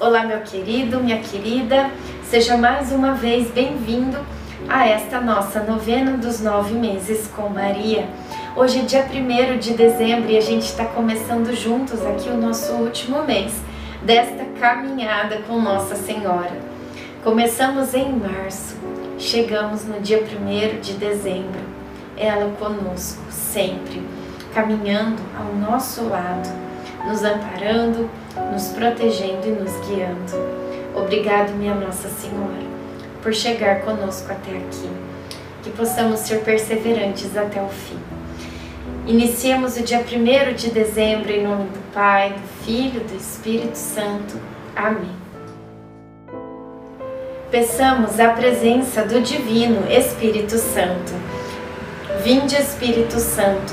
Olá, meu querido, minha querida, seja mais uma vez bem-vindo a esta nossa novena dos nove meses com Maria. Hoje é dia 1 de dezembro e a gente está começando juntos aqui o nosso último mês desta caminhada com Nossa Senhora. Começamos em março, chegamos no dia 1 de dezembro, ela conosco sempre, caminhando ao nosso lado, nos amparando, nos protegendo e nos guiando. Obrigado, minha Nossa Senhora, por chegar conosco até aqui. Que possamos ser perseverantes até o fim. Iniciemos o dia 1 de dezembro em nome do Pai, do Filho do Espírito Santo. Amém. Peçamos a presença do Divino Espírito Santo. Vinde, Espírito Santo,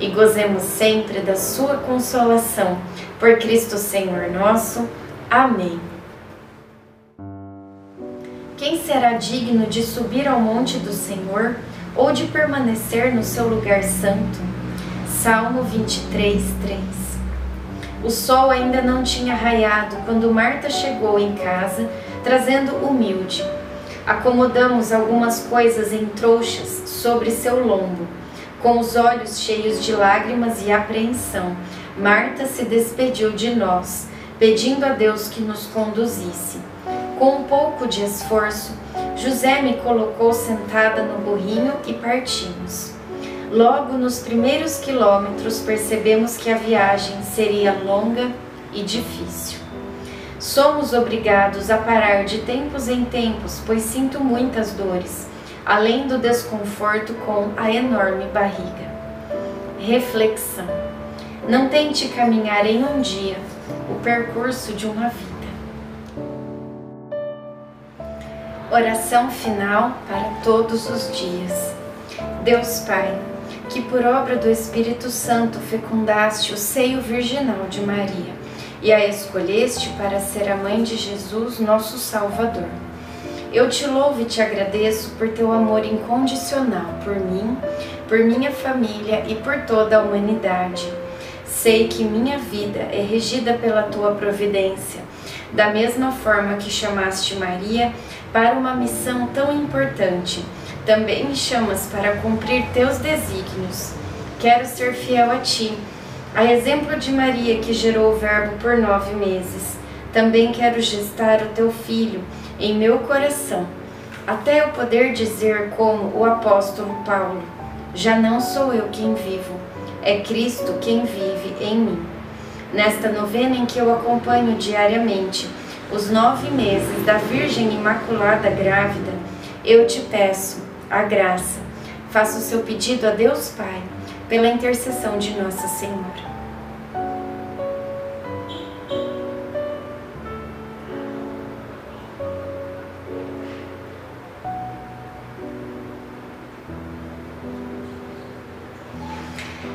e gozemos sempre da sua consolação. Por Cristo Senhor nosso. Amém. Quem será digno de subir ao monte do Senhor ou de permanecer no seu lugar santo? Salmo 23, 3. O sol ainda não tinha raiado quando Marta chegou em casa, trazendo humilde. Acomodamos algumas coisas em trouxas sobre seu lombo. Com os olhos cheios de lágrimas e apreensão, Marta se despediu de nós pedindo a Deus que nos conduzisse. Com um pouco de esforço, José me colocou sentada no burrinho e partimos. Logo nos primeiros quilômetros percebemos que a viagem seria longa e difícil. Somos obrigados a parar de tempos em tempos, pois sinto muitas dores, além do desconforto com a enorme barriga. Reflexão: Não tente caminhar em um dia o percurso de uma vida. Oração final para todos os dias. Deus Pai, que por obra do Espírito Santo fecundaste o seio virginal de Maria e a escolheste para ser a mãe de Jesus, nosso Salvador. Eu te louvo e te agradeço por teu amor incondicional por mim, por minha família e por toda a humanidade Sei que minha vida é regida pela tua providência, da mesma forma que chamaste Maria para uma missão tão importante, também me chamas para cumprir teus desígnios. Quero ser fiel a ti, a exemplo de Maria que gerou o Verbo por nove meses. Também quero gestar o teu filho em meu coração, até eu poder dizer, como o apóstolo Paulo: Já não sou eu quem vivo é Cristo quem vive em mim. Nesta novena em que eu acompanho diariamente os nove meses da Virgem Imaculada Grávida, eu te peço a graça. Faça o seu pedido a Deus Pai, pela intercessão de Nossa Senhora.